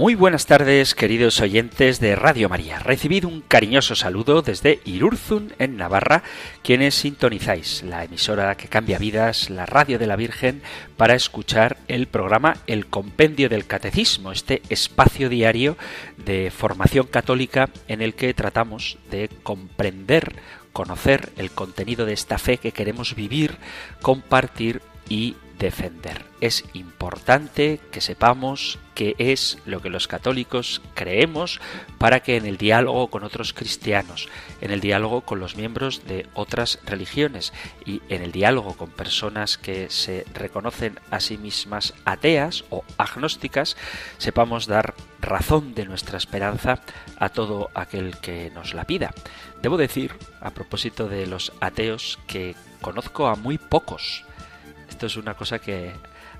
Muy buenas tardes, queridos oyentes de Radio María. Recibid un cariñoso saludo desde Irurzun, en Navarra, quienes sintonizáis la emisora que cambia vidas, la Radio de la Virgen, para escuchar el programa El Compendio del Catecismo, este espacio diario de formación católica en el que tratamos de comprender, conocer el contenido de esta fe que queremos vivir, compartir y defender. Es importante que sepamos qué es lo que los católicos creemos para que en el diálogo con otros cristianos, en el diálogo con los miembros de otras religiones y en el diálogo con personas que se reconocen a sí mismas ateas o agnósticas, sepamos dar razón de nuestra esperanza a todo aquel que nos la pida. Debo decir, a propósito de los ateos, que conozco a muy pocos esto es una cosa que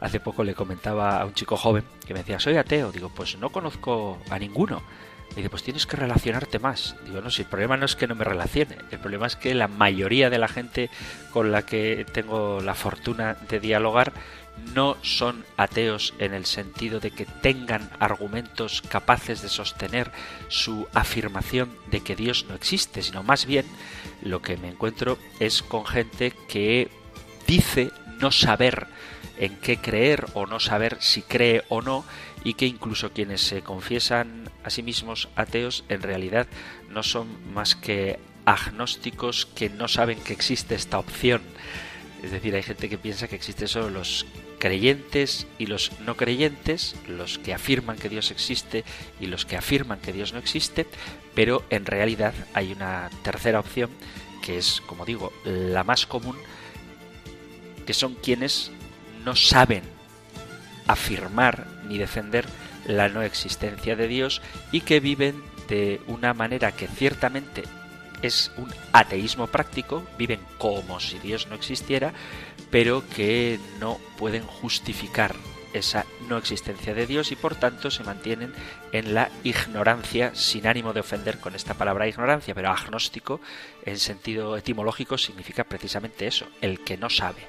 hace poco le comentaba a un chico joven que me decía, soy ateo. Digo, pues no conozco a ninguno. Y dice, pues tienes que relacionarte más. Digo, no, si el problema no es que no me relacione, el problema es que la mayoría de la gente con la que tengo la fortuna de dialogar no son ateos en el sentido de que tengan argumentos capaces de sostener su afirmación de que Dios no existe, sino más bien lo que me encuentro es con gente que dice no saber en qué creer o no saber si cree o no y que incluso quienes se confiesan a sí mismos ateos en realidad no son más que agnósticos que no saben que existe esta opción. Es decir, hay gente que piensa que existen solo los creyentes y los no creyentes, los que afirman que Dios existe y los que afirman que Dios no existe, pero en realidad hay una tercera opción que es, como digo, la más común, que son quienes no saben afirmar ni defender la no existencia de Dios y que viven de una manera que ciertamente es un ateísmo práctico, viven como si Dios no existiera, pero que no pueden justificar esa no existencia de Dios y por tanto se mantienen en la ignorancia, sin ánimo de ofender con esta palabra ignorancia, pero agnóstico en sentido etimológico significa precisamente eso, el que no sabe.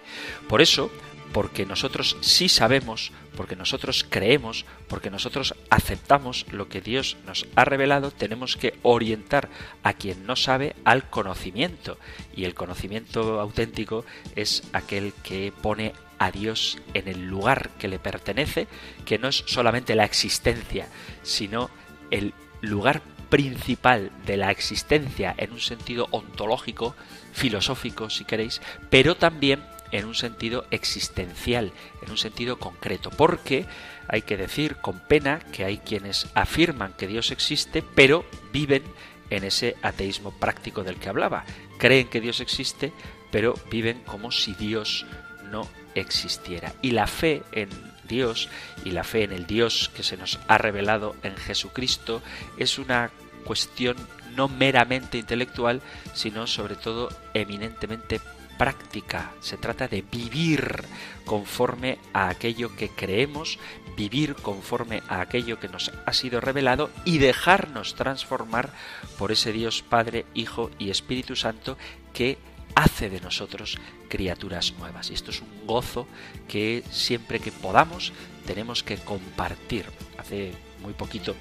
Por eso, porque nosotros sí sabemos, porque nosotros creemos, porque nosotros aceptamos lo que Dios nos ha revelado, tenemos que orientar a quien no sabe al conocimiento. Y el conocimiento auténtico es aquel que pone a Dios en el lugar que le pertenece, que no es solamente la existencia, sino el lugar principal de la existencia en un sentido ontológico, filosófico si queréis, pero también en un sentido existencial, en un sentido concreto, porque hay que decir con pena que hay quienes afirman que Dios existe, pero viven en ese ateísmo práctico del que hablaba. Creen que Dios existe, pero viven como si Dios no existiera. Y la fe en Dios y la fe en el Dios que se nos ha revelado en Jesucristo es una cuestión no meramente intelectual, sino sobre todo eminentemente práctica. Se trata de vivir conforme a aquello que creemos, vivir conforme a aquello que nos ha sido revelado y dejarnos transformar por ese Dios Padre, Hijo y Espíritu Santo que hace de nosotros criaturas nuevas. Y esto es un gozo que siempre que podamos tenemos que compartir. Hace muy poquito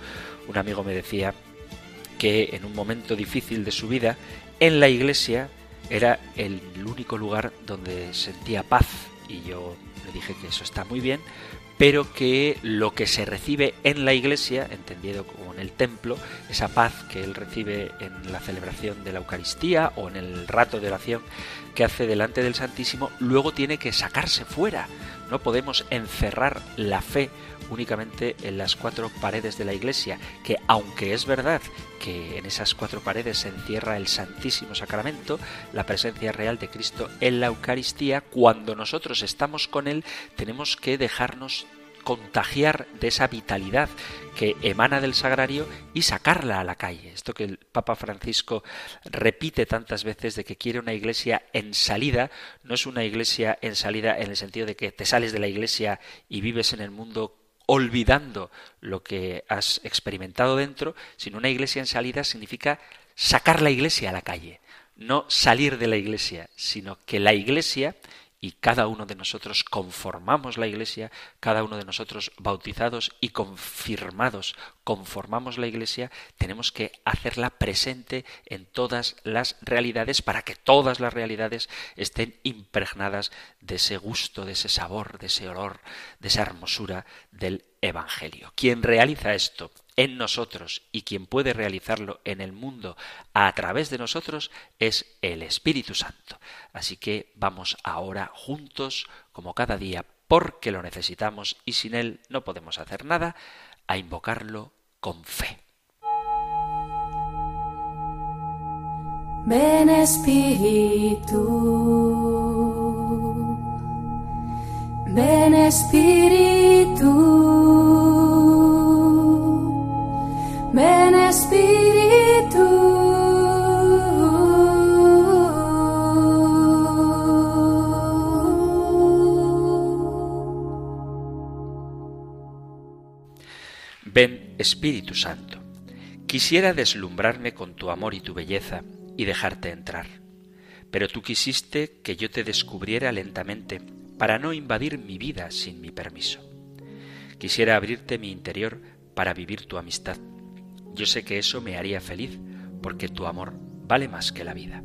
un amigo me decía que en un momento difícil de su vida, en la iglesia era el único lugar donde sentía paz. Y yo le dije que eso está muy bien, pero que lo que se recibe en la iglesia, entendido en el templo, esa paz que él recibe en la celebración de la Eucaristía o en el rato de oración que hace delante del Santísimo, luego tiene que sacarse fuera. No podemos encerrar la fe únicamente en las cuatro paredes de la iglesia, que aunque es verdad que en esas cuatro paredes se encierra el Santísimo Sacramento, la presencia real de Cristo en la Eucaristía, cuando nosotros estamos con Él, tenemos que dejarnos contagiar de esa vitalidad que emana del sagrario y sacarla a la calle. Esto que el Papa Francisco repite tantas veces de que quiere una iglesia en salida, no es una iglesia en salida en el sentido de que te sales de la iglesia y vives en el mundo olvidando lo que has experimentado dentro, sino una iglesia en salida significa sacar la iglesia a la calle, no salir de la iglesia, sino que la iglesia y cada uno de nosotros conformamos la Iglesia, cada uno de nosotros bautizados y confirmados conformamos la Iglesia, tenemos que hacerla presente en todas las realidades para que todas las realidades estén impregnadas de ese gusto, de ese sabor, de ese olor, de esa hermosura del Evangelio. Quien realiza esto en nosotros y quien puede realizarlo en el mundo a través de nosotros es el Espíritu Santo. Así que vamos ahora juntos, como cada día, porque lo necesitamos y sin él no podemos hacer nada, a invocarlo con fe. Ven Espíritu, ven Espíritu. Espíritu Santo. Quisiera deslumbrarme con tu amor y tu belleza y dejarte entrar. Pero tú quisiste que yo te descubriera lentamente para no invadir mi vida sin mi permiso. Quisiera abrirte mi interior para vivir tu amistad yo sé que eso me haría feliz, porque tu amor vale más que la vida.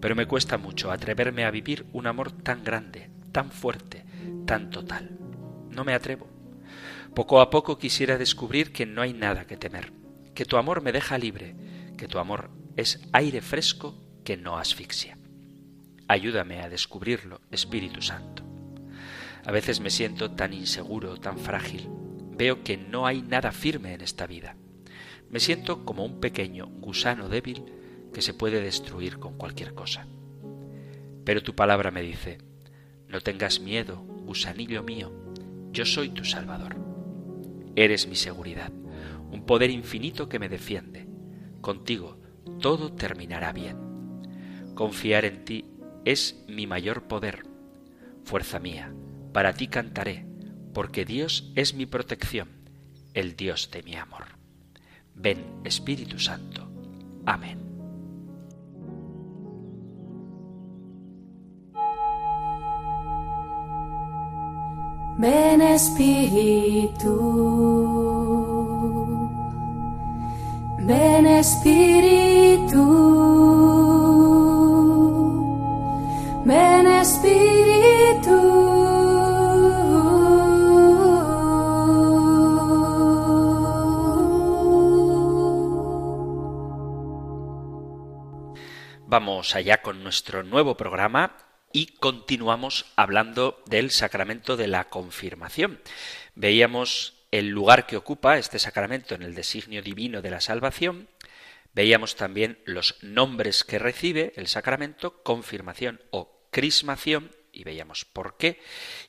Pero me cuesta mucho atreverme a vivir un amor tan grande, tan fuerte, tan total. No me atrevo. Poco a poco quisiera descubrir que no hay nada que temer, que tu amor me deja libre, que tu amor es aire fresco que no asfixia. Ayúdame a descubrirlo, Espíritu Santo. A veces me siento tan inseguro, tan frágil. Veo que no hay nada firme en esta vida. Me siento como un pequeño gusano débil que se puede destruir con cualquier cosa. Pero tu palabra me dice, no tengas miedo, gusanillo mío, yo soy tu Salvador. Eres mi seguridad, un poder infinito que me defiende. Contigo todo terminará bien. Confiar en ti es mi mayor poder. Fuerza mía, para ti cantaré, porque Dios es mi protección, el Dios de mi amor. Ven Espíritu Santo. Amén. Ven Espíritu, ven Espíritu, ven Espíritu. Vamos allá con nuestro nuevo programa y continuamos hablando del sacramento de la confirmación. Veíamos el lugar que ocupa este sacramento en el designio divino de la salvación. Veíamos también los nombres que recibe el sacramento, confirmación o crismación, y veíamos por qué.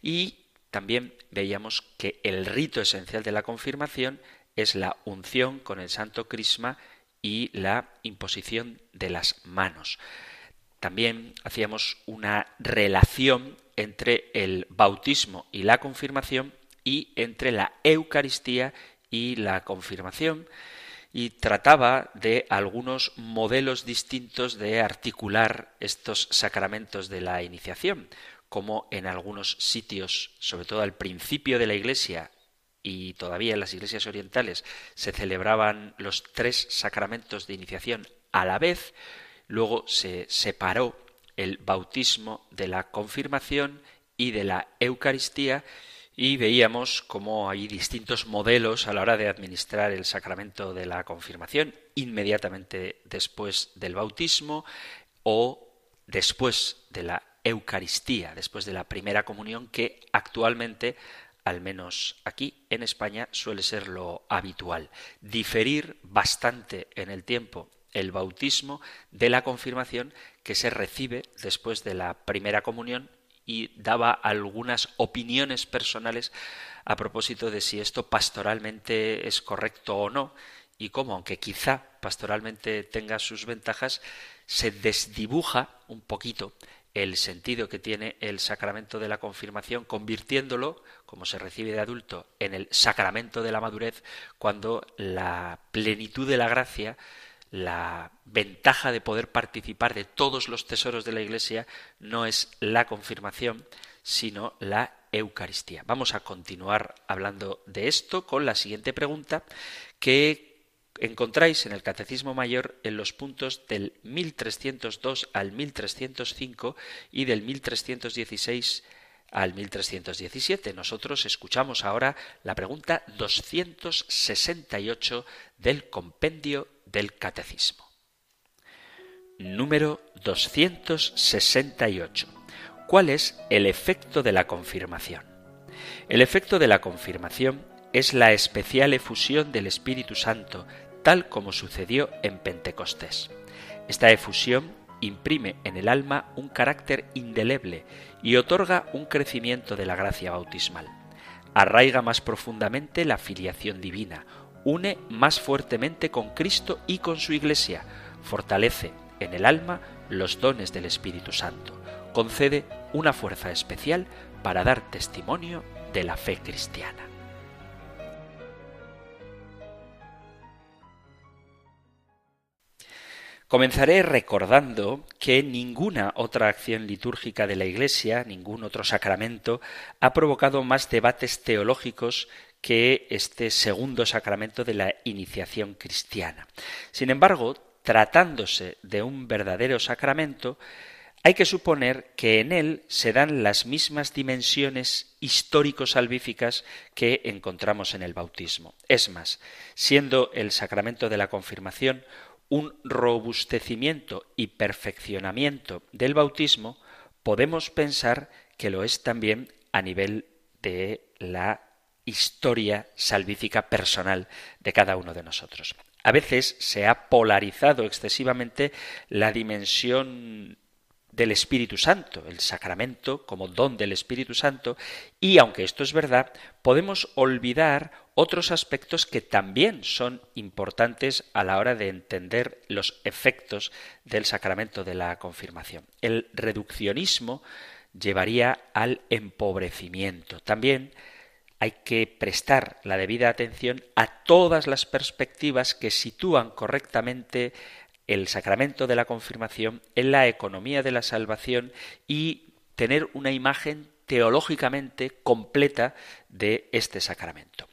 Y también veíamos que el rito esencial de la confirmación es la unción con el santo crisma y la imposición de las manos. También hacíamos una relación entre el bautismo y la confirmación y entre la Eucaristía y la confirmación y trataba de algunos modelos distintos de articular estos sacramentos de la iniciación, como en algunos sitios, sobre todo al principio de la Iglesia, y todavía en las iglesias orientales se celebraban los tres sacramentos de iniciación a la vez, luego se separó el bautismo de la confirmación y de la Eucaristía y veíamos cómo hay distintos modelos a la hora de administrar el sacramento de la confirmación inmediatamente después del bautismo o después de la Eucaristía, después de la primera comunión que actualmente al menos aquí en España suele ser lo habitual, diferir bastante en el tiempo el bautismo de la confirmación que se recibe después de la primera comunión y daba algunas opiniones personales a propósito de si esto pastoralmente es correcto o no y cómo, aunque quizá pastoralmente tenga sus ventajas, se desdibuja un poquito el sentido que tiene el sacramento de la confirmación, convirtiéndolo, como se recibe de adulto, en el sacramento de la madurez, cuando la plenitud de la gracia, la ventaja de poder participar de todos los tesoros de la Iglesia no es la confirmación, sino la Eucaristía. Vamos a continuar hablando de esto con la siguiente pregunta que encontráis en el Catecismo Mayor en los puntos del 1302 al 1305 y del 1316 al 1317. Nosotros escuchamos ahora la pregunta 268 del compendio del Catecismo. Número 268. ¿Cuál es el efecto de la confirmación? El efecto de la confirmación es la especial efusión del Espíritu Santo, tal como sucedió en Pentecostés. Esta efusión imprime en el alma un carácter indeleble y otorga un crecimiento de la gracia bautismal. Arraiga más profundamente la filiación divina, une más fuertemente con Cristo y con su Iglesia, fortalece en el alma los dones del Espíritu Santo, concede una fuerza especial para dar testimonio de la fe cristiana. Comenzaré recordando que ninguna otra acción litúrgica de la Iglesia, ningún otro sacramento, ha provocado más debates teológicos que este segundo sacramento de la iniciación cristiana. Sin embargo, tratándose de un verdadero sacramento, hay que suponer que en él se dan las mismas dimensiones histórico-salvíficas que encontramos en el bautismo. Es más, siendo el sacramento de la confirmación un robustecimiento y perfeccionamiento del bautismo, podemos pensar que lo es también a nivel de la historia salvífica personal de cada uno de nosotros. A veces se ha polarizado excesivamente la dimensión del Espíritu Santo, el sacramento como don del Espíritu Santo, y aunque esto es verdad, podemos olvidar otros aspectos que también son importantes a la hora de entender los efectos del sacramento de la confirmación. El reduccionismo llevaría al empobrecimiento. También hay que prestar la debida atención a todas las perspectivas que sitúan correctamente el sacramento de la confirmación en la economía de la salvación y tener una imagen teológicamente completa de este sacramento.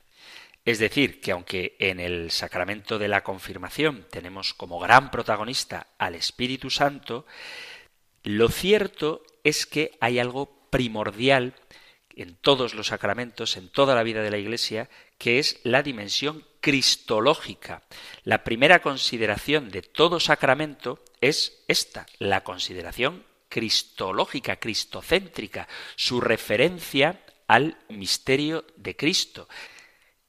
Es decir, que aunque en el sacramento de la confirmación tenemos como gran protagonista al Espíritu Santo, lo cierto es que hay algo primordial en todos los sacramentos, en toda la vida de la Iglesia, que es la dimensión cristológica. La primera consideración de todo sacramento es esta, la consideración cristológica, cristocéntrica, su referencia al misterio de Cristo.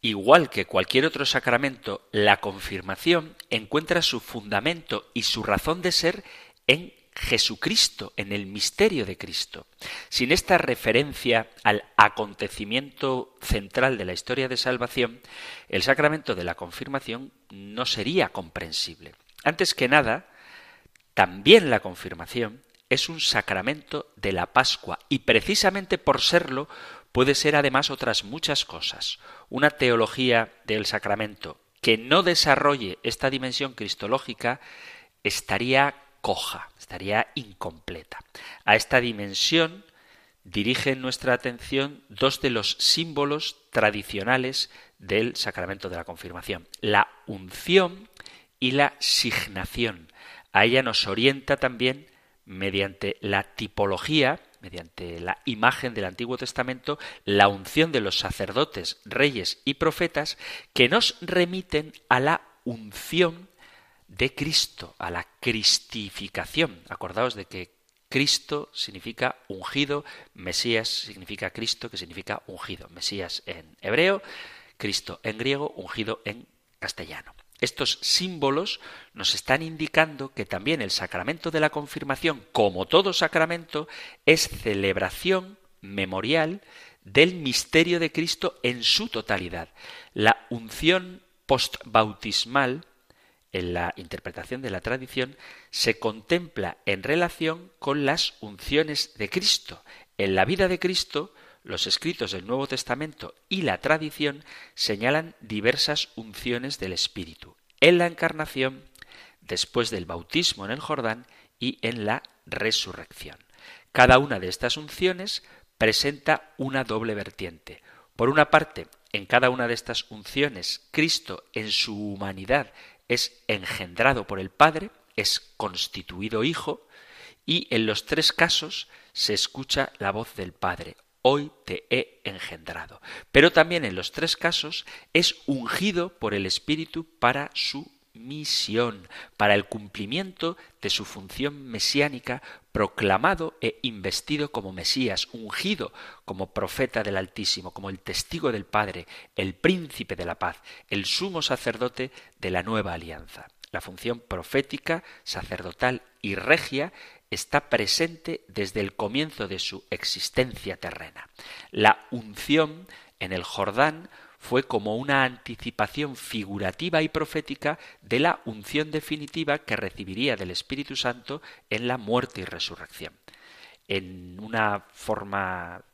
Igual que cualquier otro sacramento, la confirmación encuentra su fundamento y su razón de ser en Jesucristo, en el misterio de Cristo. Sin esta referencia al acontecimiento central de la historia de salvación, el sacramento de la confirmación no sería comprensible. Antes que nada, también la confirmación es un sacramento de la Pascua y precisamente por serlo puede ser además otras muchas cosas. Una teología del sacramento que no desarrolle esta dimensión cristológica estaría coja, estaría incompleta. A esta dimensión dirigen nuestra atención dos de los símbolos tradicionales del sacramento de la confirmación, la unción y la signación. A ella nos orienta también mediante la tipología, mediante la imagen del Antiguo Testamento, la unción de los sacerdotes, reyes y profetas que nos remiten a la unción de Cristo, a la cristificación. Acordaos de que Cristo significa ungido, Mesías significa Cristo, que significa ungido. Mesías en hebreo, Cristo en griego, ungido en castellano. Estos símbolos nos están indicando que también el sacramento de la confirmación, como todo sacramento, es celebración memorial del misterio de Cristo en su totalidad. La unción postbautismal en la interpretación de la tradición se contempla en relación con las unciones de Cristo. En la vida de Cristo, los escritos del Nuevo Testamento y la tradición señalan diversas unciones del Espíritu. En la encarnación, después del bautismo en el Jordán y en la resurrección. Cada una de estas unciones presenta una doble vertiente. Por una parte, en cada una de estas unciones, Cristo en su humanidad es engendrado por el Padre, es constituido hijo, y en los tres casos se escucha la voz del Padre. Hoy te he engendrado. Pero también en los tres casos es ungido por el Espíritu para su misión, para el cumplimiento de su función mesiánica, proclamado e investido como Mesías, ungido como profeta del Altísimo, como el testigo del Padre, el príncipe de la paz, el sumo sacerdote de la nueva alianza. La función profética, sacerdotal y regia está presente desde el comienzo de su existencia terrena. La unción en el Jordán fue como una anticipación figurativa y profética de la unción definitiva que recibiría del Espíritu Santo en la muerte y resurrección. En una forma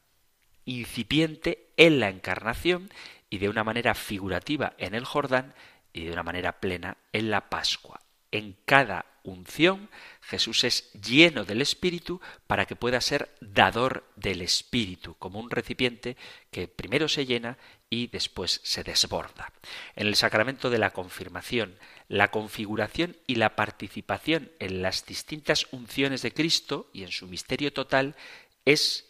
incipiente en la encarnación y de una manera figurativa en el Jordán y de una manera plena en la Pascua. En cada unción, Jesús es lleno del Espíritu para que pueda ser dador del Espíritu, como un recipiente que primero se llena y después se desborda. En el sacramento de la confirmación, la configuración y la participación en las distintas unciones de Cristo y en su misterio total es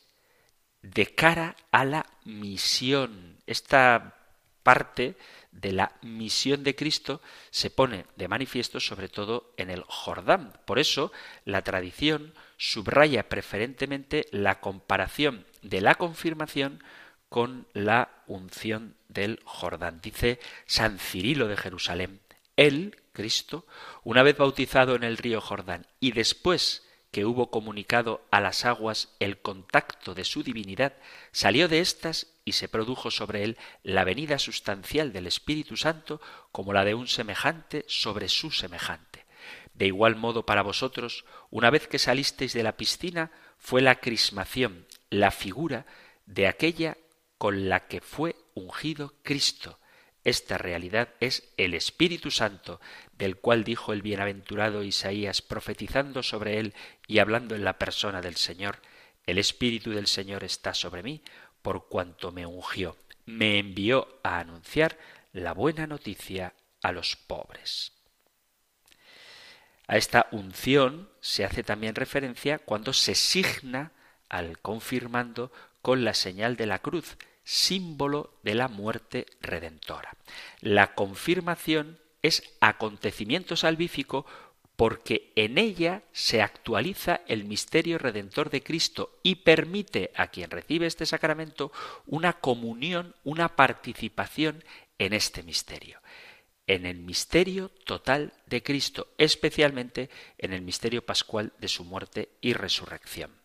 de cara a la misión. Esta parte de la misión de Cristo se pone de manifiesto sobre todo en el Jordán. Por eso la tradición subraya preferentemente la comparación de la confirmación con la unción del Jordán. Dice San Cirilo de Jerusalén, él, Cristo, una vez bautizado en el río Jordán y después que hubo comunicado a las aguas el contacto de su divinidad, salió de éstas y se produjo sobre él la venida sustancial del Espíritu Santo como la de un semejante sobre su semejante. De igual modo para vosotros, una vez que salisteis de la piscina, fue la crismación, la figura de aquella con la que fue ungido Cristo. Esta realidad es el Espíritu Santo, del cual dijo el bienaventurado Isaías, profetizando sobre él y hablando en la persona del Señor, El Espíritu del Señor está sobre mí, por cuanto me ungió, me envió a anunciar la buena noticia a los pobres. A esta unción se hace también referencia cuando se signa al confirmando con la señal de la cruz, símbolo de la muerte redentora. La confirmación es acontecimiento salvífico porque en ella se actualiza el misterio redentor de Cristo y permite a quien recibe este sacramento una comunión, una participación en este misterio, en el misterio total de Cristo, especialmente en el misterio pascual de su muerte y resurrección.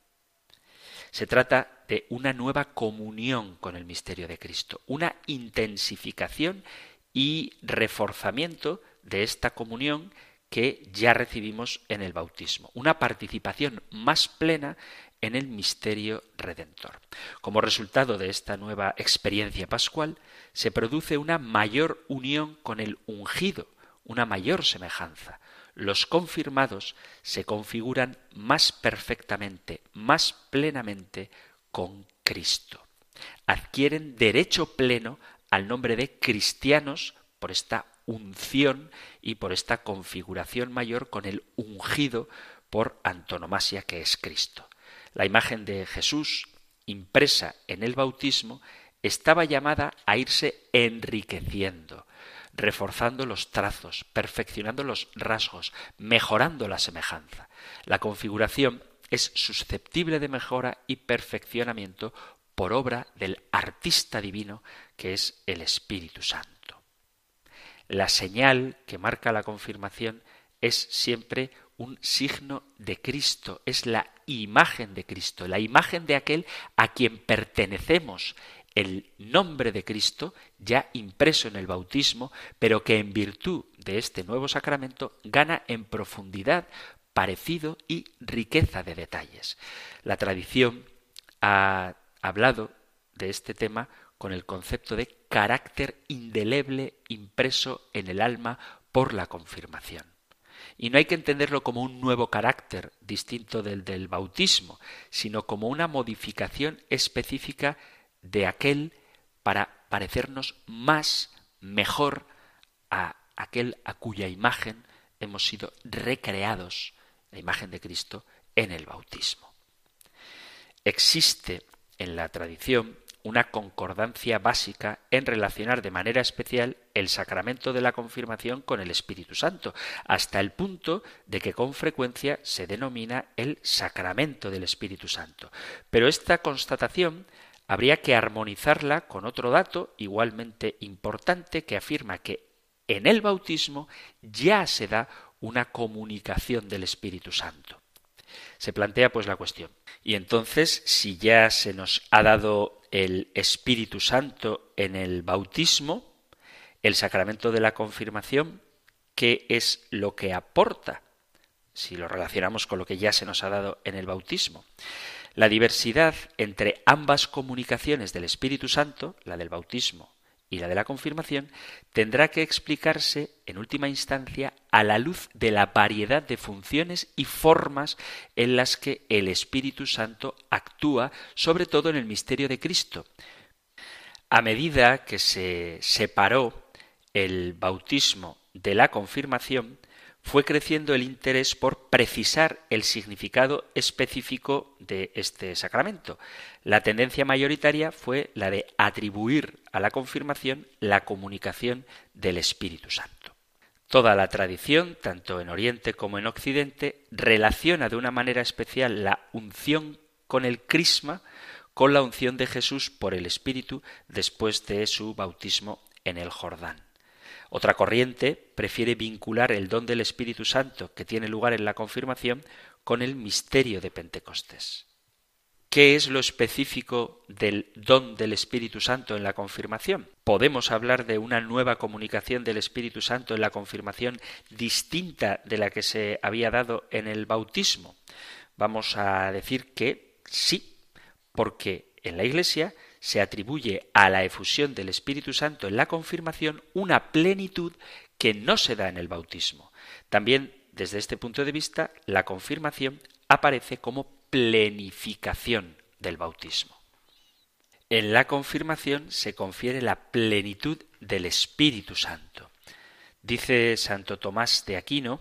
Se trata de una nueva comunión con el misterio de Cristo, una intensificación y reforzamiento de esta comunión que ya recibimos en el bautismo, una participación más plena en el misterio redentor. Como resultado de esta nueva experiencia pascual, se produce una mayor unión con el ungido, una mayor semejanza. Los confirmados se configuran más perfectamente, más plenamente con Cristo. Adquieren derecho pleno al nombre de cristianos por esta unción y por esta configuración mayor con el ungido por antonomasia que es Cristo. La imagen de Jesús impresa en el bautismo estaba llamada a irse enriqueciendo, reforzando los trazos, perfeccionando los rasgos, mejorando la semejanza. La configuración es susceptible de mejora y perfeccionamiento por obra del artista divino que es el Espíritu Santo. La señal que marca la confirmación es siempre un signo de Cristo, es la imagen de Cristo, la imagen de aquel a quien pertenecemos, el nombre de Cristo ya impreso en el bautismo, pero que en virtud de este nuevo sacramento gana en profundidad, parecido y riqueza de detalles. La tradición ha hablado de este tema con el concepto de carácter indeleble impreso en el alma por la confirmación. Y no hay que entenderlo como un nuevo carácter distinto del del bautismo, sino como una modificación específica de aquel para parecernos más, mejor a aquel a cuya imagen hemos sido recreados, la imagen de Cristo, en el bautismo. Existe en la tradición una concordancia básica en relacionar de manera especial el sacramento de la confirmación con el Espíritu Santo, hasta el punto de que con frecuencia se denomina el sacramento del Espíritu Santo. Pero esta constatación habría que armonizarla con otro dato igualmente importante que afirma que en el bautismo ya se da una comunicación del Espíritu Santo. Se plantea pues la cuestión. Y entonces, si ya se nos ha dado el Espíritu Santo en el bautismo, el sacramento de la confirmación, ¿qué es lo que aporta? Si lo relacionamos con lo que ya se nos ha dado en el bautismo. La diversidad entre ambas comunicaciones del Espíritu Santo, la del bautismo y la de la confirmación, tendrá que explicarse, en última instancia, a la luz de la variedad de funciones y formas en las que el Espíritu Santo actúa, sobre todo en el misterio de Cristo. A medida que se separó el bautismo de la confirmación, fue creciendo el interés por precisar el significado específico de este sacramento. La tendencia mayoritaria fue la de atribuir a la confirmación la comunicación del Espíritu Santo. Toda la tradición, tanto en Oriente como en Occidente, relaciona de una manera especial la unción con el crisma con la unción de Jesús por el Espíritu después de su bautismo en el Jordán. Otra corriente prefiere vincular el don del Espíritu Santo que tiene lugar en la confirmación con el misterio de Pentecostés. ¿Qué es lo específico del don del Espíritu Santo en la confirmación? ¿Podemos hablar de una nueva comunicación del Espíritu Santo en la confirmación distinta de la que se había dado en el bautismo? Vamos a decir que sí, porque en la Iglesia se atribuye a la efusión del Espíritu Santo en la confirmación una plenitud que no se da en el bautismo. También, desde este punto de vista, la confirmación aparece como plenificación del bautismo. En la confirmación se confiere la plenitud del Espíritu Santo. Dice Santo Tomás de Aquino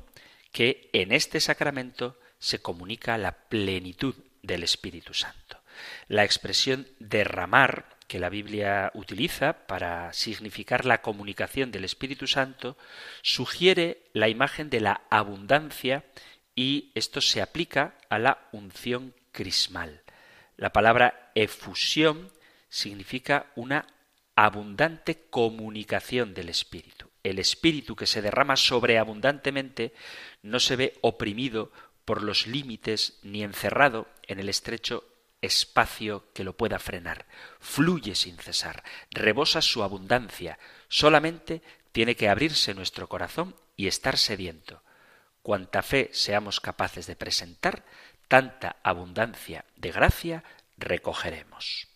que en este sacramento se comunica la plenitud del Espíritu Santo. La expresión derramar que la Biblia utiliza para significar la comunicación del Espíritu Santo sugiere la imagen de la abundancia y esto se aplica a la unción crismal. La palabra efusión significa una abundante comunicación del Espíritu. El Espíritu que se derrama sobreabundantemente no se ve oprimido por los límites ni encerrado en el estrecho espacio que lo pueda frenar. Fluye sin cesar, rebosa su abundancia. Solamente tiene que abrirse nuestro corazón y estar sediento. Cuanta fe seamos capaces de presentar, tanta abundancia de gracia recogeremos.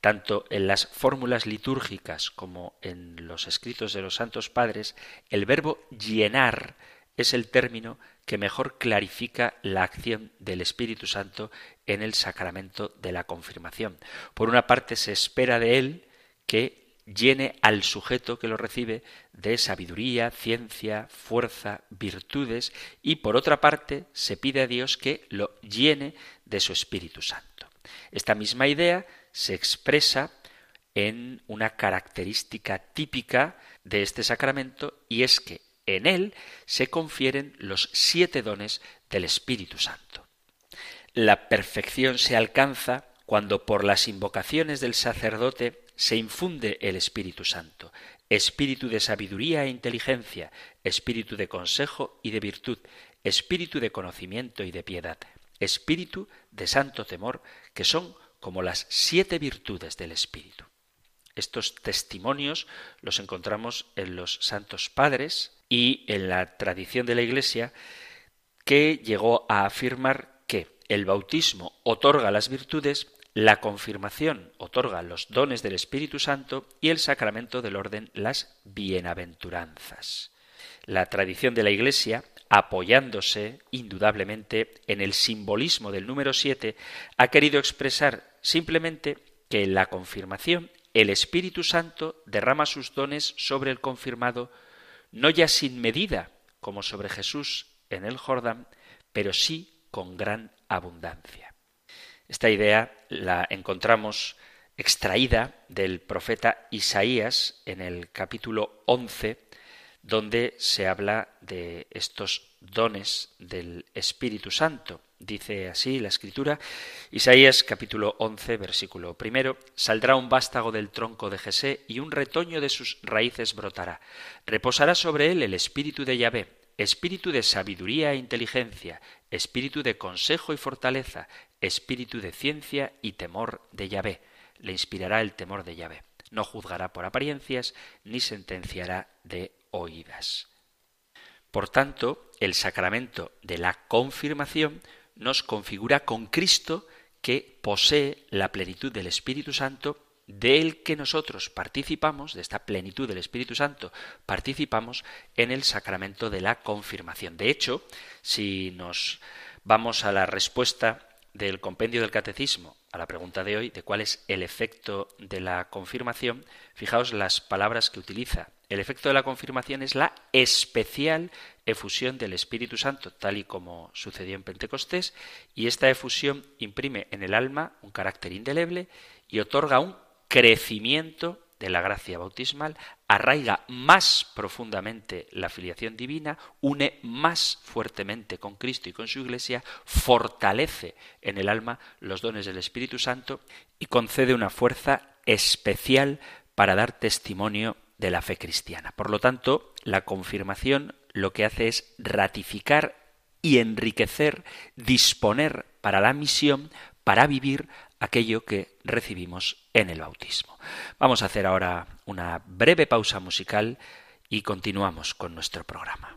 Tanto en las fórmulas litúrgicas como en los escritos de los santos padres, el verbo llenar es el término que mejor clarifica la acción del Espíritu Santo en el sacramento de la confirmación. Por una parte se espera de él que llene al sujeto que lo recibe de sabiduría, ciencia, fuerza, virtudes y por otra parte se pide a Dios que lo llene de su Espíritu Santo. Esta misma idea se expresa en una característica típica de este sacramento y es que en él se confieren los siete dones del Espíritu Santo. La perfección se alcanza cuando por las invocaciones del sacerdote se infunde el Espíritu Santo, espíritu de sabiduría e inteligencia, espíritu de consejo y de virtud, espíritu de conocimiento y de piedad, espíritu de santo temor, que son como las siete virtudes del Espíritu. Estos testimonios los encontramos en los santos padres y en la tradición de la Iglesia que llegó a afirmar que el bautismo otorga las virtudes, la confirmación otorga los dones del Espíritu Santo y el sacramento del orden las bienaventuranzas. La tradición de la Iglesia, apoyándose indudablemente en el simbolismo del número siete, ha querido expresar simplemente que la confirmación el Espíritu Santo derrama sus dones sobre el confirmado, no ya sin medida, como sobre Jesús en el Jordán, pero sí con gran abundancia. Esta idea la encontramos extraída del profeta Isaías en el capítulo 11, donde se habla de estos dones del Espíritu Santo. Dice así la escritura, Isaías capítulo 11, versículo primero, saldrá un vástago del tronco de Jesé y un retoño de sus raíces brotará. Reposará sobre él el espíritu de Yahvé, espíritu de sabiduría e inteligencia, espíritu de consejo y fortaleza, espíritu de ciencia y temor de Yahvé. Le inspirará el temor de Yahvé. No juzgará por apariencias, ni sentenciará de oídas. Por tanto, el sacramento de la confirmación nos configura con Cristo que posee la plenitud del Espíritu Santo del que nosotros participamos, de esta plenitud del Espíritu Santo, participamos en el sacramento de la confirmación. De hecho, si nos vamos a la respuesta del compendio del catecismo a la pregunta de hoy de cuál es el efecto de la confirmación, fijaos las palabras que utiliza. El efecto de la confirmación es la especial efusión del Espíritu Santo, tal y como sucedió en Pentecostés, y esta efusión imprime en el alma un carácter indeleble y otorga un crecimiento de la gracia bautismal, arraiga más profundamente la filiación divina, une más fuertemente con Cristo y con su Iglesia, fortalece en el alma los dones del Espíritu Santo y concede una fuerza especial para dar testimonio de la fe cristiana. Por lo tanto, la confirmación lo que hace es ratificar y enriquecer, disponer para la misión, para vivir aquello que recibimos en el bautismo. Vamos a hacer ahora una breve pausa musical y continuamos con nuestro programa.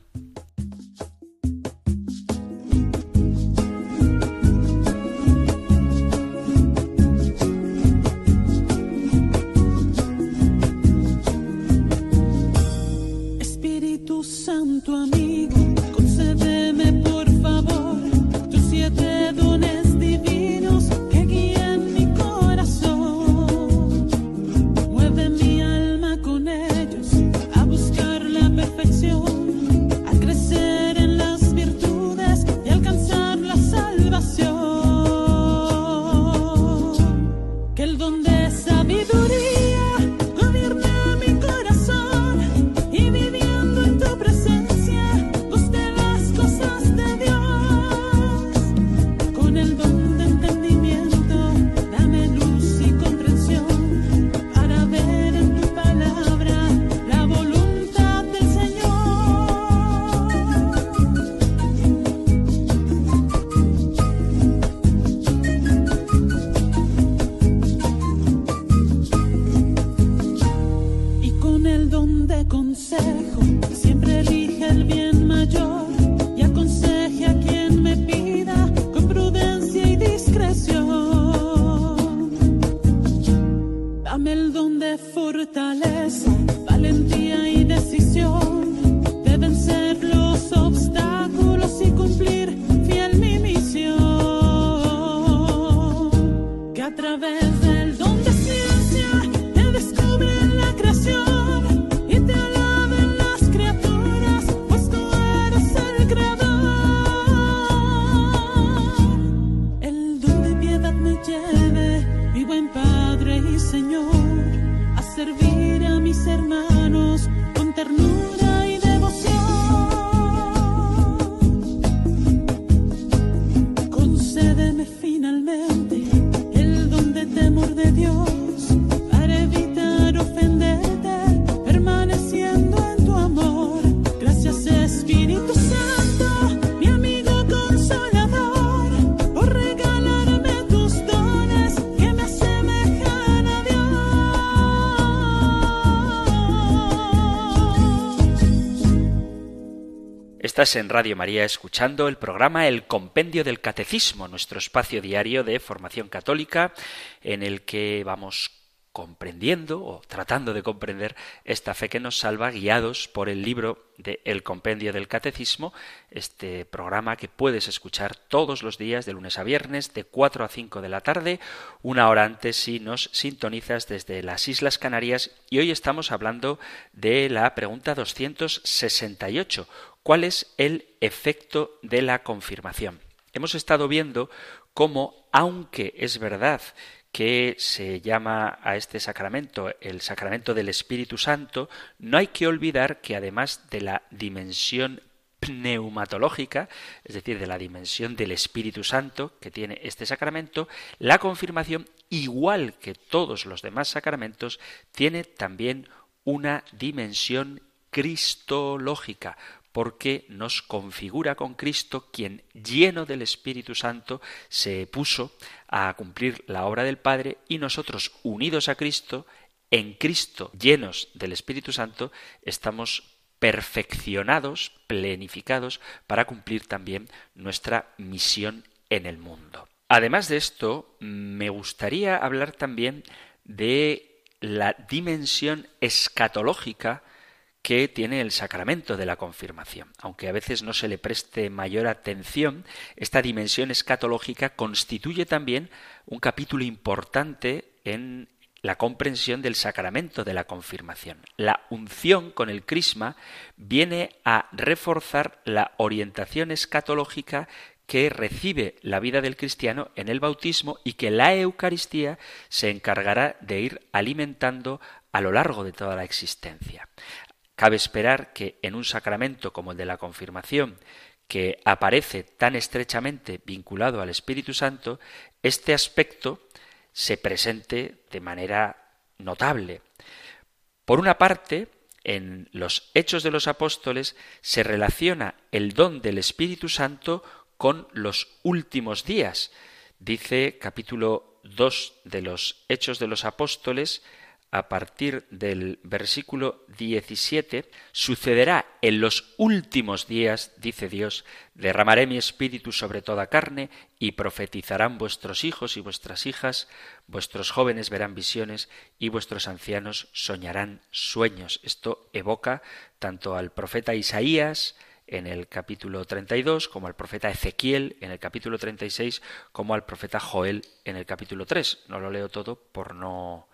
Lleve, mi buen Padre y Señor, a servir a mis hermanos con ternura Estás en Radio María escuchando el programa El Compendio del Catecismo, nuestro espacio diario de formación católica en el que vamos comprendiendo o tratando de comprender esta fe que nos salva, guiados por el libro de El Compendio del Catecismo, este programa que puedes escuchar todos los días de lunes a viernes de 4 a 5 de la tarde, una hora antes si nos sintonizas desde las Islas Canarias. Y hoy estamos hablando de la pregunta 268, ¿cuál es el efecto de la confirmación? Hemos estado viendo cómo, aunque es verdad que se llama a este sacramento el sacramento del Espíritu Santo, no hay que olvidar que además de la dimensión pneumatológica, es decir, de la dimensión del Espíritu Santo que tiene este sacramento, la confirmación, igual que todos los demás sacramentos, tiene también una dimensión cristológica, porque nos configura con Cristo, quien lleno del Espíritu Santo se puso a cumplir la obra del Padre y nosotros unidos a Cristo, en Cristo llenos del Espíritu Santo, estamos perfeccionados, plenificados para cumplir también nuestra misión en el mundo. Además de esto, me gustaría hablar también de la dimensión escatológica que tiene el sacramento de la confirmación. Aunque a veces no se le preste mayor atención, esta dimensión escatológica constituye también un capítulo importante en la comprensión del sacramento de la confirmación. La unción con el crisma viene a reforzar la orientación escatológica que recibe la vida del cristiano en el bautismo y que la Eucaristía se encargará de ir alimentando a lo largo de toda la existencia. Cabe esperar que en un sacramento como el de la confirmación, que aparece tan estrechamente vinculado al Espíritu Santo, este aspecto se presente de manera notable. Por una parte, en los Hechos de los Apóstoles se relaciona el don del Espíritu Santo con los últimos días. Dice capítulo 2 de los Hechos de los Apóstoles, a partir del versículo 17, sucederá en los últimos días, dice Dios, derramaré mi espíritu sobre toda carne y profetizarán vuestros hijos y vuestras hijas, vuestros jóvenes verán visiones y vuestros ancianos soñarán sueños. Esto evoca tanto al profeta Isaías, en el capítulo 32, como al profeta Ezequiel en el capítulo 36, como al profeta Joel en el capítulo 3. No lo leo todo por no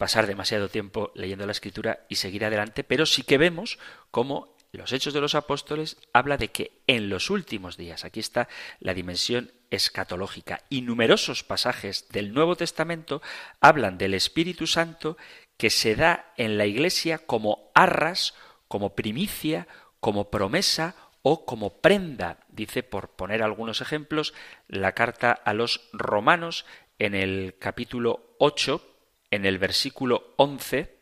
pasar demasiado tiempo leyendo la escritura y seguir adelante, pero sí que vemos cómo los Hechos de los Apóstoles habla de que en los últimos días, aquí está la dimensión escatológica, y numerosos pasajes del Nuevo Testamento hablan del Espíritu Santo que se da en la Iglesia como arras, como primicia, como promesa o como prenda. Dice, por poner algunos ejemplos, la carta a los romanos en el capítulo 8, en el versículo 11,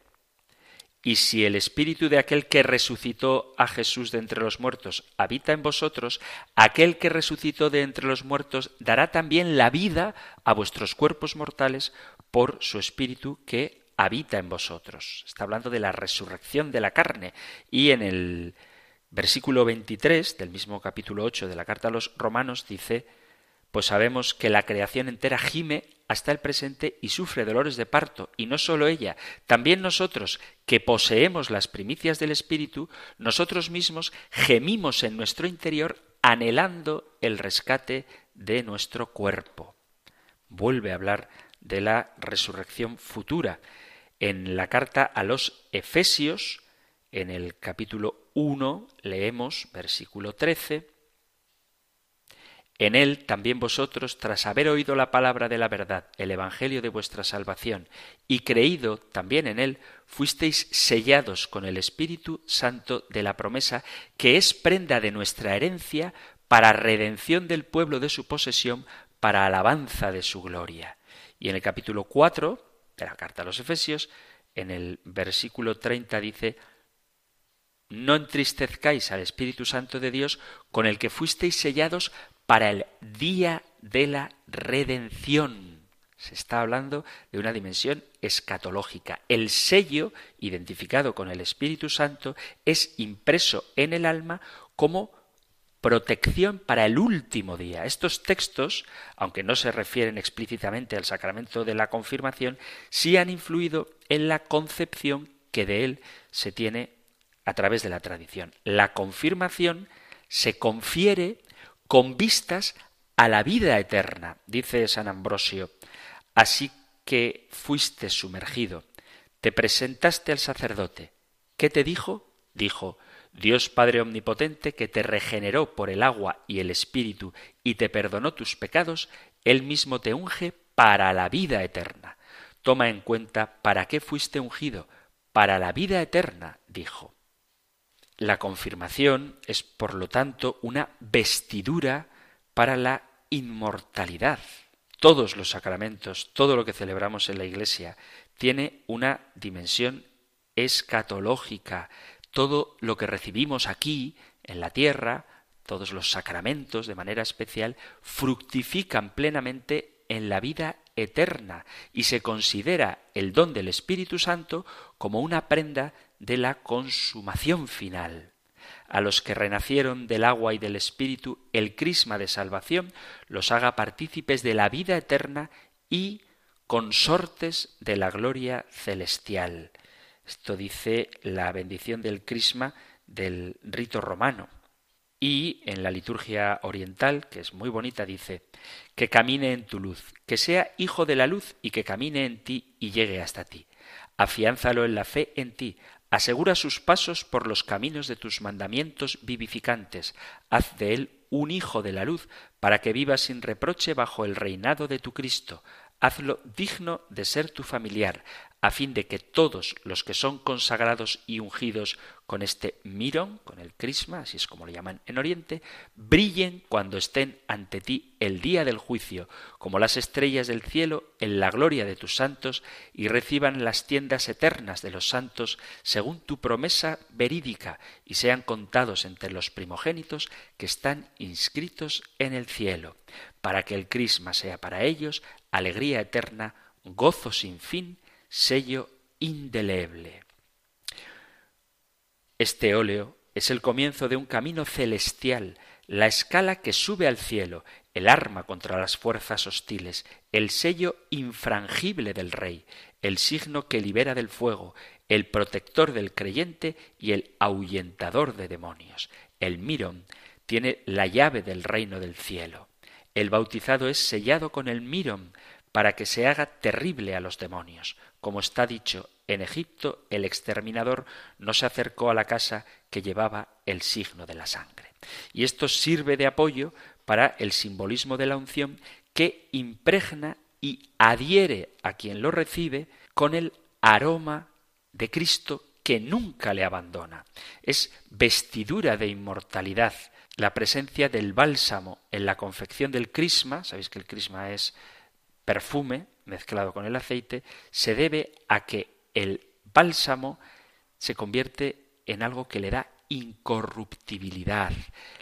y si el espíritu de aquel que resucitó a Jesús de entre los muertos habita en vosotros, aquel que resucitó de entre los muertos dará también la vida a vuestros cuerpos mortales por su espíritu que habita en vosotros. Está hablando de la resurrección de la carne. Y en el versículo 23 del mismo capítulo 8 de la carta a los romanos dice, pues sabemos que la creación entera gime hasta el presente y sufre dolores de parto, y no sólo ella, también nosotros, que poseemos las primicias del Espíritu, nosotros mismos gemimos en nuestro interior anhelando el rescate de nuestro cuerpo. Vuelve a hablar de la resurrección futura. En la carta a los Efesios, en el capítulo 1, leemos versículo 13, en él también vosotros, tras haber oído la palabra de la verdad, el Evangelio de vuestra salvación, y creído también en él, fuisteis sellados con el Espíritu Santo de la promesa, que es prenda de nuestra herencia para redención del pueblo de su posesión, para alabanza de su gloria. Y en el capítulo 4 de la carta a los Efesios, en el versículo 30 dice, no entristezcáis al Espíritu Santo de Dios, con el que fuisteis sellados para el día de la redención. Se está hablando de una dimensión escatológica. El sello, identificado con el Espíritu Santo, es impreso en el alma como protección para el último día. Estos textos, aunque no se refieren explícitamente al sacramento de la confirmación, sí han influido en la concepción que de él se tiene a través de la tradición. La confirmación se confiere con vistas a la vida eterna, dice San Ambrosio. Así que fuiste sumergido, te presentaste al sacerdote. ¿Qué te dijo? Dijo, Dios Padre Omnipotente, que te regeneró por el agua y el Espíritu y te perdonó tus pecados, Él mismo te unge para la vida eterna. Toma en cuenta para qué fuiste ungido, para la vida eterna, dijo. La confirmación es, por lo tanto, una vestidura para la inmortalidad. Todos los sacramentos, todo lo que celebramos en la Iglesia, tiene una dimensión escatológica, todo lo que recibimos aquí, en la tierra, todos los sacramentos de manera especial, fructifican plenamente en la vida eterna y se considera el don del Espíritu Santo como una prenda de la consumación final. A los que renacieron del agua y del Espíritu, el crisma de salvación los haga partícipes de la vida eterna y consortes de la gloria celestial. Esto dice la bendición del crisma del rito romano. Y en la liturgia oriental, que es muy bonita, dice, que camine en tu luz, que sea hijo de la luz y que camine en ti y llegue hasta ti. Afiánzalo en la fe en ti, asegura sus pasos por los caminos de tus mandamientos vivificantes, haz de él un hijo de la luz, para que viva sin reproche bajo el reinado de tu Cristo, hazlo digno de ser tu familiar, a fin de que todos los que son consagrados y ungidos con este mirón, con el crisma, así es como lo llaman en Oriente, brillen cuando estén ante ti el día del juicio, como las estrellas del cielo en la gloria de tus santos, y reciban las tiendas eternas de los santos según tu promesa verídica, y sean contados entre los primogénitos que están inscritos en el cielo, para que el crisma sea para ellos alegría eterna, gozo sin fin, sello indeleble. Este óleo es el comienzo de un camino celestial, la escala que sube al cielo, el arma contra las fuerzas hostiles, el sello infrangible del Rey, el signo que libera del fuego, el protector del creyente y el ahuyentador de demonios. El mirón tiene la llave del reino del cielo. El bautizado es sellado con el mirón para que se haga terrible a los demonios. Como está dicho, en Egipto el exterminador no se acercó a la casa que llevaba el signo de la sangre. Y esto sirve de apoyo para el simbolismo de la unción que impregna y adhiere a quien lo recibe con el aroma de Cristo que nunca le abandona. Es vestidura de inmortalidad la presencia del bálsamo en la confección del crisma, sabéis que el crisma es perfume mezclado con el aceite, se debe a que el bálsamo se convierte en algo que le da incorruptibilidad.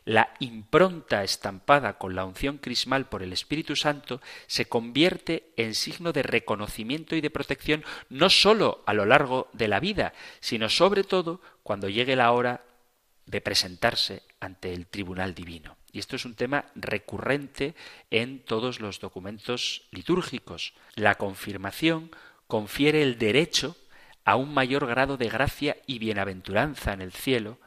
La impronta estampada con la unción crismal por el Espíritu Santo se convierte en signo de reconocimiento y de protección no sólo a lo largo de la vida, sino sobre todo cuando llegue la hora de presentarse ante el tribunal divino. Y esto es un tema recurrente en todos los documentos litúrgicos. La confirmación confiere el derecho a un mayor grado de gracia y bienaventuranza en el cielo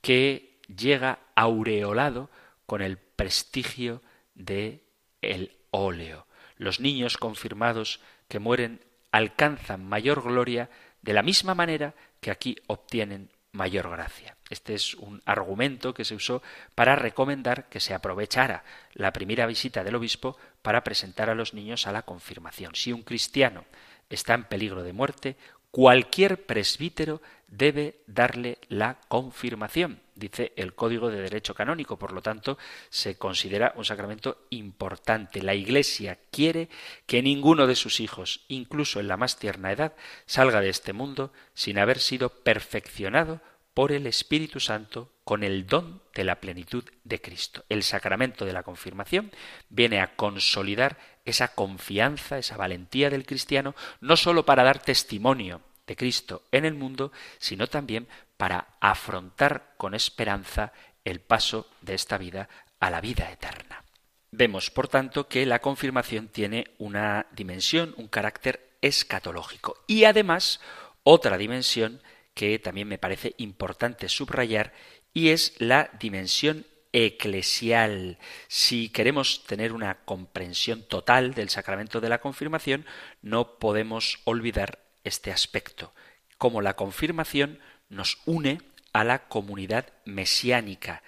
que llega aureolado con el prestigio de el óleo. Los niños confirmados que mueren alcanzan mayor gloria de la misma manera que aquí obtienen mayor gracia. Este es un argumento que se usó para recomendar que se aprovechara la primera visita del obispo para presentar a los niños a la confirmación. Si un cristiano está en peligro de muerte, cualquier presbítero debe darle la confirmación, dice el Código de Derecho Canónico. Por lo tanto, se considera un sacramento importante. La Iglesia quiere que ninguno de sus hijos, incluso en la más tierna edad, salga de este mundo sin haber sido perfeccionado por el Espíritu Santo con el don de la plenitud de Cristo. El sacramento de la confirmación viene a consolidar esa confianza, esa valentía del cristiano, no sólo para dar testimonio de Cristo en el mundo, sino también para afrontar con esperanza el paso de esta vida a la vida eterna. Vemos, por tanto, que la confirmación tiene una dimensión, un carácter escatológico y además otra dimensión que también me parece importante subrayar y es la dimensión eclesial. Si queremos tener una comprensión total del sacramento de la confirmación, no podemos olvidar este aspecto, como la confirmación nos une a la comunidad mesiánica,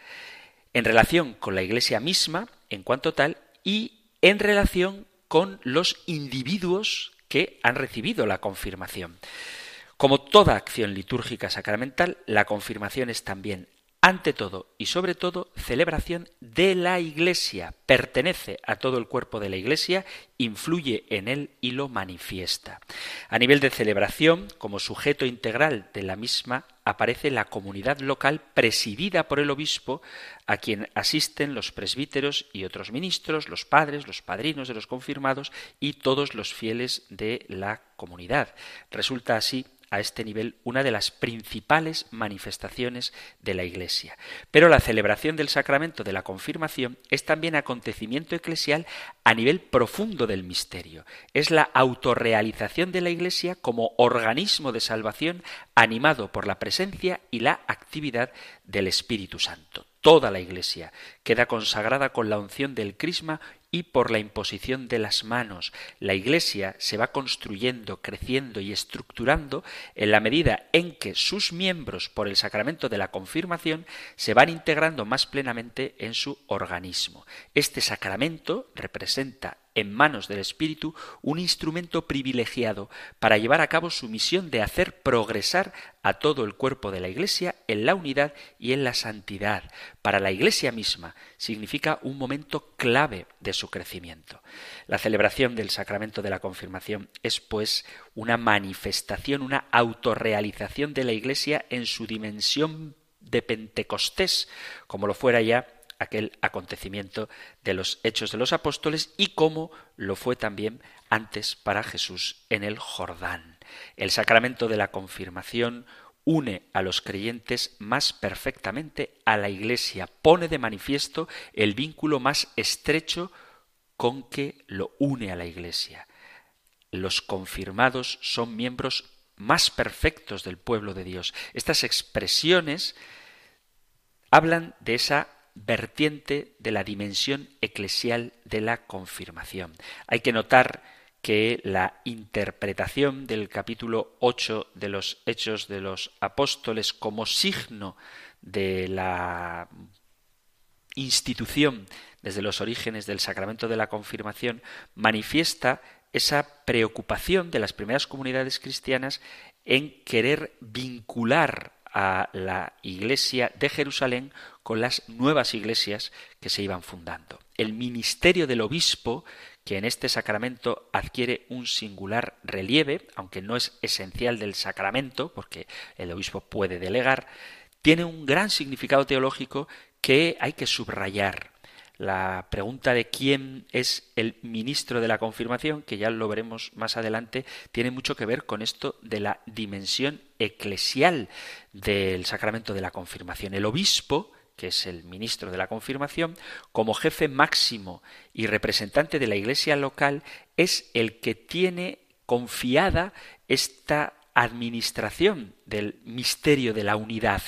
en relación con la Iglesia misma, en cuanto tal, y en relación con los individuos que han recibido la confirmación. Como toda acción litúrgica sacramental, la confirmación es también ante todo y sobre todo celebración de la Iglesia, pertenece a todo el cuerpo de la Iglesia, influye en él y lo manifiesta. A nivel de celebración, como sujeto integral de la misma, aparece la comunidad local presidida por el obispo, a quien asisten los presbíteros y otros ministros, los padres, los padrinos de los confirmados y todos los fieles de la comunidad. Resulta así a este nivel una de las principales manifestaciones de la Iglesia. Pero la celebración del sacramento de la confirmación es también acontecimiento eclesial a nivel profundo del misterio. Es la autorrealización de la Iglesia como organismo de salvación animado por la presencia y la actividad del Espíritu Santo. Toda la Iglesia queda consagrada con la unción del crisma y por la imposición de las manos. La Iglesia se va construyendo, creciendo y estructurando en la medida en que sus miembros, por el sacramento de la confirmación, se van integrando más plenamente en su organismo. Este sacramento representa en manos del Espíritu un instrumento privilegiado para llevar a cabo su misión de hacer progresar a todo el cuerpo de la Iglesia en la unidad y en la santidad. Para la Iglesia misma significa un momento clave de su crecimiento. La celebración del sacramento de la confirmación es, pues, una manifestación, una autorrealización de la Iglesia en su dimensión de Pentecostés, como lo fuera ya aquel acontecimiento de los hechos de los apóstoles y como lo fue también antes para Jesús en el Jordán. El sacramento de la confirmación une a los creyentes más perfectamente a la Iglesia, pone de manifiesto el vínculo más estrecho con que lo une a la Iglesia. Los confirmados son miembros más perfectos del pueblo de Dios. Estas expresiones hablan de esa vertiente de la dimensión eclesial de la confirmación. Hay que notar que la interpretación del capítulo 8 de los Hechos de los Apóstoles como signo de la institución desde los orígenes del sacramento de la confirmación manifiesta esa preocupación de las primeras comunidades cristianas en querer vincular a la iglesia de Jerusalén con las nuevas iglesias que se iban fundando. El ministerio del obispo, que en este sacramento adquiere un singular relieve, aunque no es esencial del sacramento, porque el obispo puede delegar, tiene un gran significado teológico que hay que subrayar. La pregunta de quién es el ministro de la confirmación, que ya lo veremos más adelante, tiene mucho que ver con esto de la dimensión eclesial del sacramento de la confirmación. El obispo, que es el ministro de la confirmación, como jefe máximo y representante de la iglesia local, es el que tiene confiada esta administración del misterio de la unidad.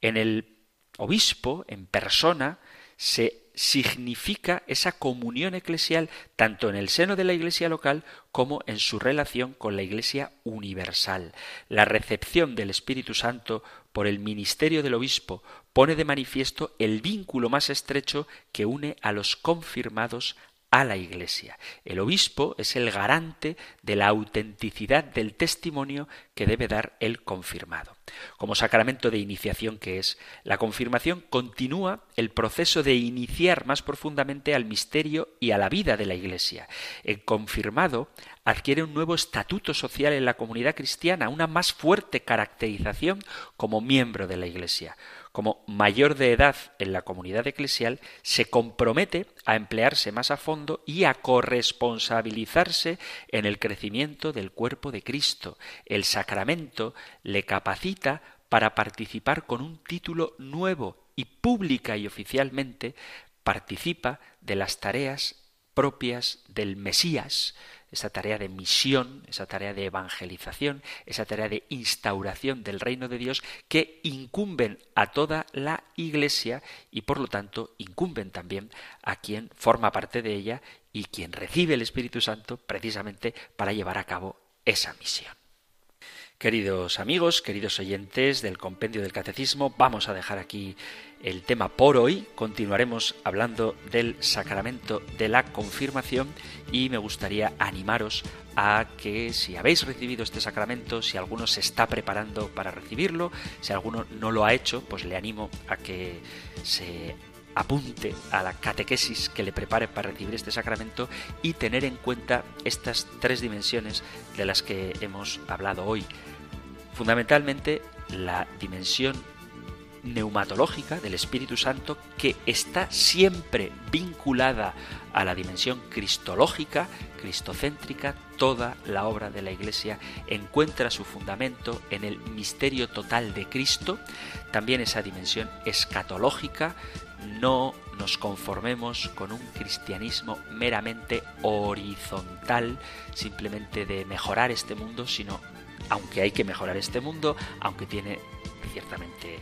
En el obispo, en persona, se significa esa comunión eclesial tanto en el seno de la Iglesia local como en su relación con la Iglesia universal. La recepción del Espíritu Santo por el ministerio del obispo pone de manifiesto el vínculo más estrecho que une a los confirmados a la Iglesia. El obispo es el garante de la autenticidad del testimonio que debe dar el confirmado. Como sacramento de iniciación que es, la confirmación continúa el proceso de iniciar más profundamente al misterio y a la vida de la Iglesia. El confirmado adquiere un nuevo estatuto social en la comunidad cristiana, una más fuerte caracterización como miembro de la Iglesia como mayor de edad en la comunidad eclesial, se compromete a emplearse más a fondo y a corresponsabilizarse en el crecimiento del cuerpo de Cristo. El sacramento le capacita para participar con un título nuevo, y pública y oficialmente participa de las tareas propias del Mesías, esa tarea de misión, esa tarea de evangelización, esa tarea de instauración del reino de Dios que incumben a toda la Iglesia y por lo tanto incumben también a quien forma parte de ella y quien recibe el Espíritu Santo precisamente para llevar a cabo esa misión. Queridos amigos, queridos oyentes del compendio del catecismo, vamos a dejar aquí el tema por hoy. Continuaremos hablando del sacramento de la confirmación y me gustaría animaros a que si habéis recibido este sacramento, si alguno se está preparando para recibirlo, si alguno no lo ha hecho, pues le animo a que se apunte a la catequesis que le prepare para recibir este sacramento y tener en cuenta estas tres dimensiones de las que hemos hablado hoy. Fundamentalmente la dimensión neumatológica del Espíritu Santo que está siempre vinculada a la dimensión cristológica, cristocéntrica, toda la obra de la Iglesia encuentra su fundamento en el misterio total de Cristo, también esa dimensión escatológica, no nos conformemos con un cristianismo meramente horizontal, simplemente de mejorar este mundo, sino, aunque hay que mejorar este mundo, aunque tiene ciertamente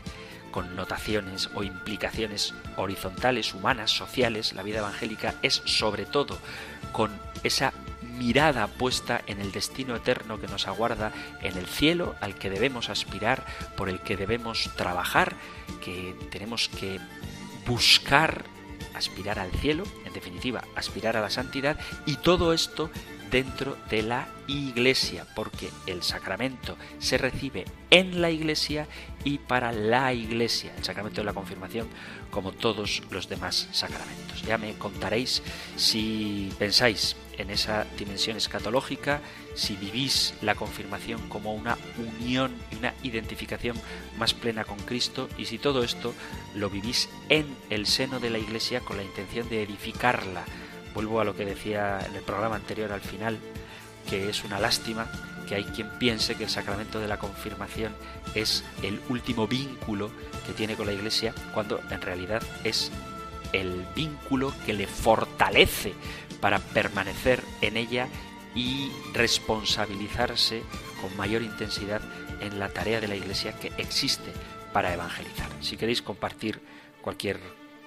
connotaciones o implicaciones horizontales, humanas, sociales, la vida evangélica es sobre todo con esa mirada puesta en el destino eterno que nos aguarda en el cielo, al que debemos aspirar, por el que debemos trabajar, que tenemos que buscar aspirar al cielo, en definitiva, aspirar a la santidad, y todo esto dentro de la iglesia, porque el sacramento se recibe en la iglesia y para la iglesia, el sacramento de la confirmación, como todos los demás sacramentos. Ya me contaréis si pensáis en esa dimensión escatológica, si vivís la confirmación como una unión y una identificación más plena con Cristo y si todo esto lo vivís en el seno de la Iglesia con la intención de edificarla. Vuelvo a lo que decía en el programa anterior al final, que es una lástima que hay quien piense que el sacramento de la confirmación es el último vínculo que tiene con la Iglesia, cuando en realidad es el vínculo que le fortalece para permanecer en ella y responsabilizarse con mayor intensidad en la tarea de la Iglesia que existe para evangelizar. Si queréis compartir cualquier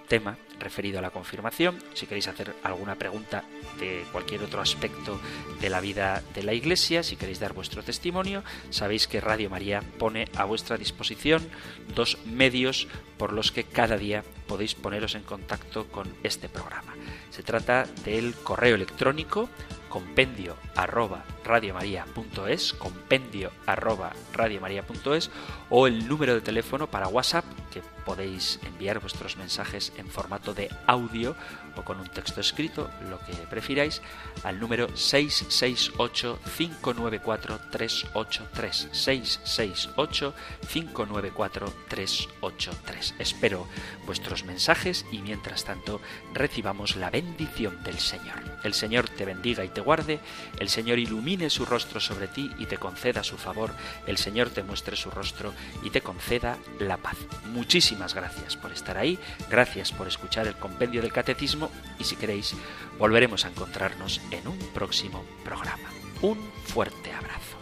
tema referido a la confirmación, si queréis hacer alguna pregunta de cualquier otro aspecto de la vida de la Iglesia, si queréis dar vuestro testimonio, sabéis que Radio María pone a vuestra disposición dos medios por los que cada día podéis poneros en contacto con este programa. Se trata del correo electrónico compendio arroba radiomaria.es, compendio arroba radiomaria.es o el número de teléfono para WhatsApp que podéis enviar vuestros mensajes en formato de audio o con un texto escrito, lo que prefiráis, al número 668-594-383. 668-594-383. Espero vuestros mensajes y mientras tanto recibamos la bendición del Señor. El Señor te bendiga y te guarde, el Señor ilumine su rostro sobre ti y te conceda su favor, el Señor te muestre su rostro y te conceda la paz. Muchísimas gracias por estar ahí, gracias por escuchar el compendio del catecismo y si queréis volveremos a encontrarnos en un próximo programa. Un fuerte abrazo.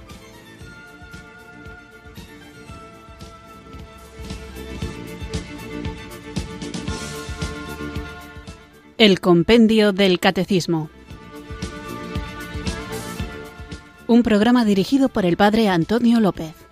El Compendio del Catecismo. Un programa dirigido por el Padre Antonio López.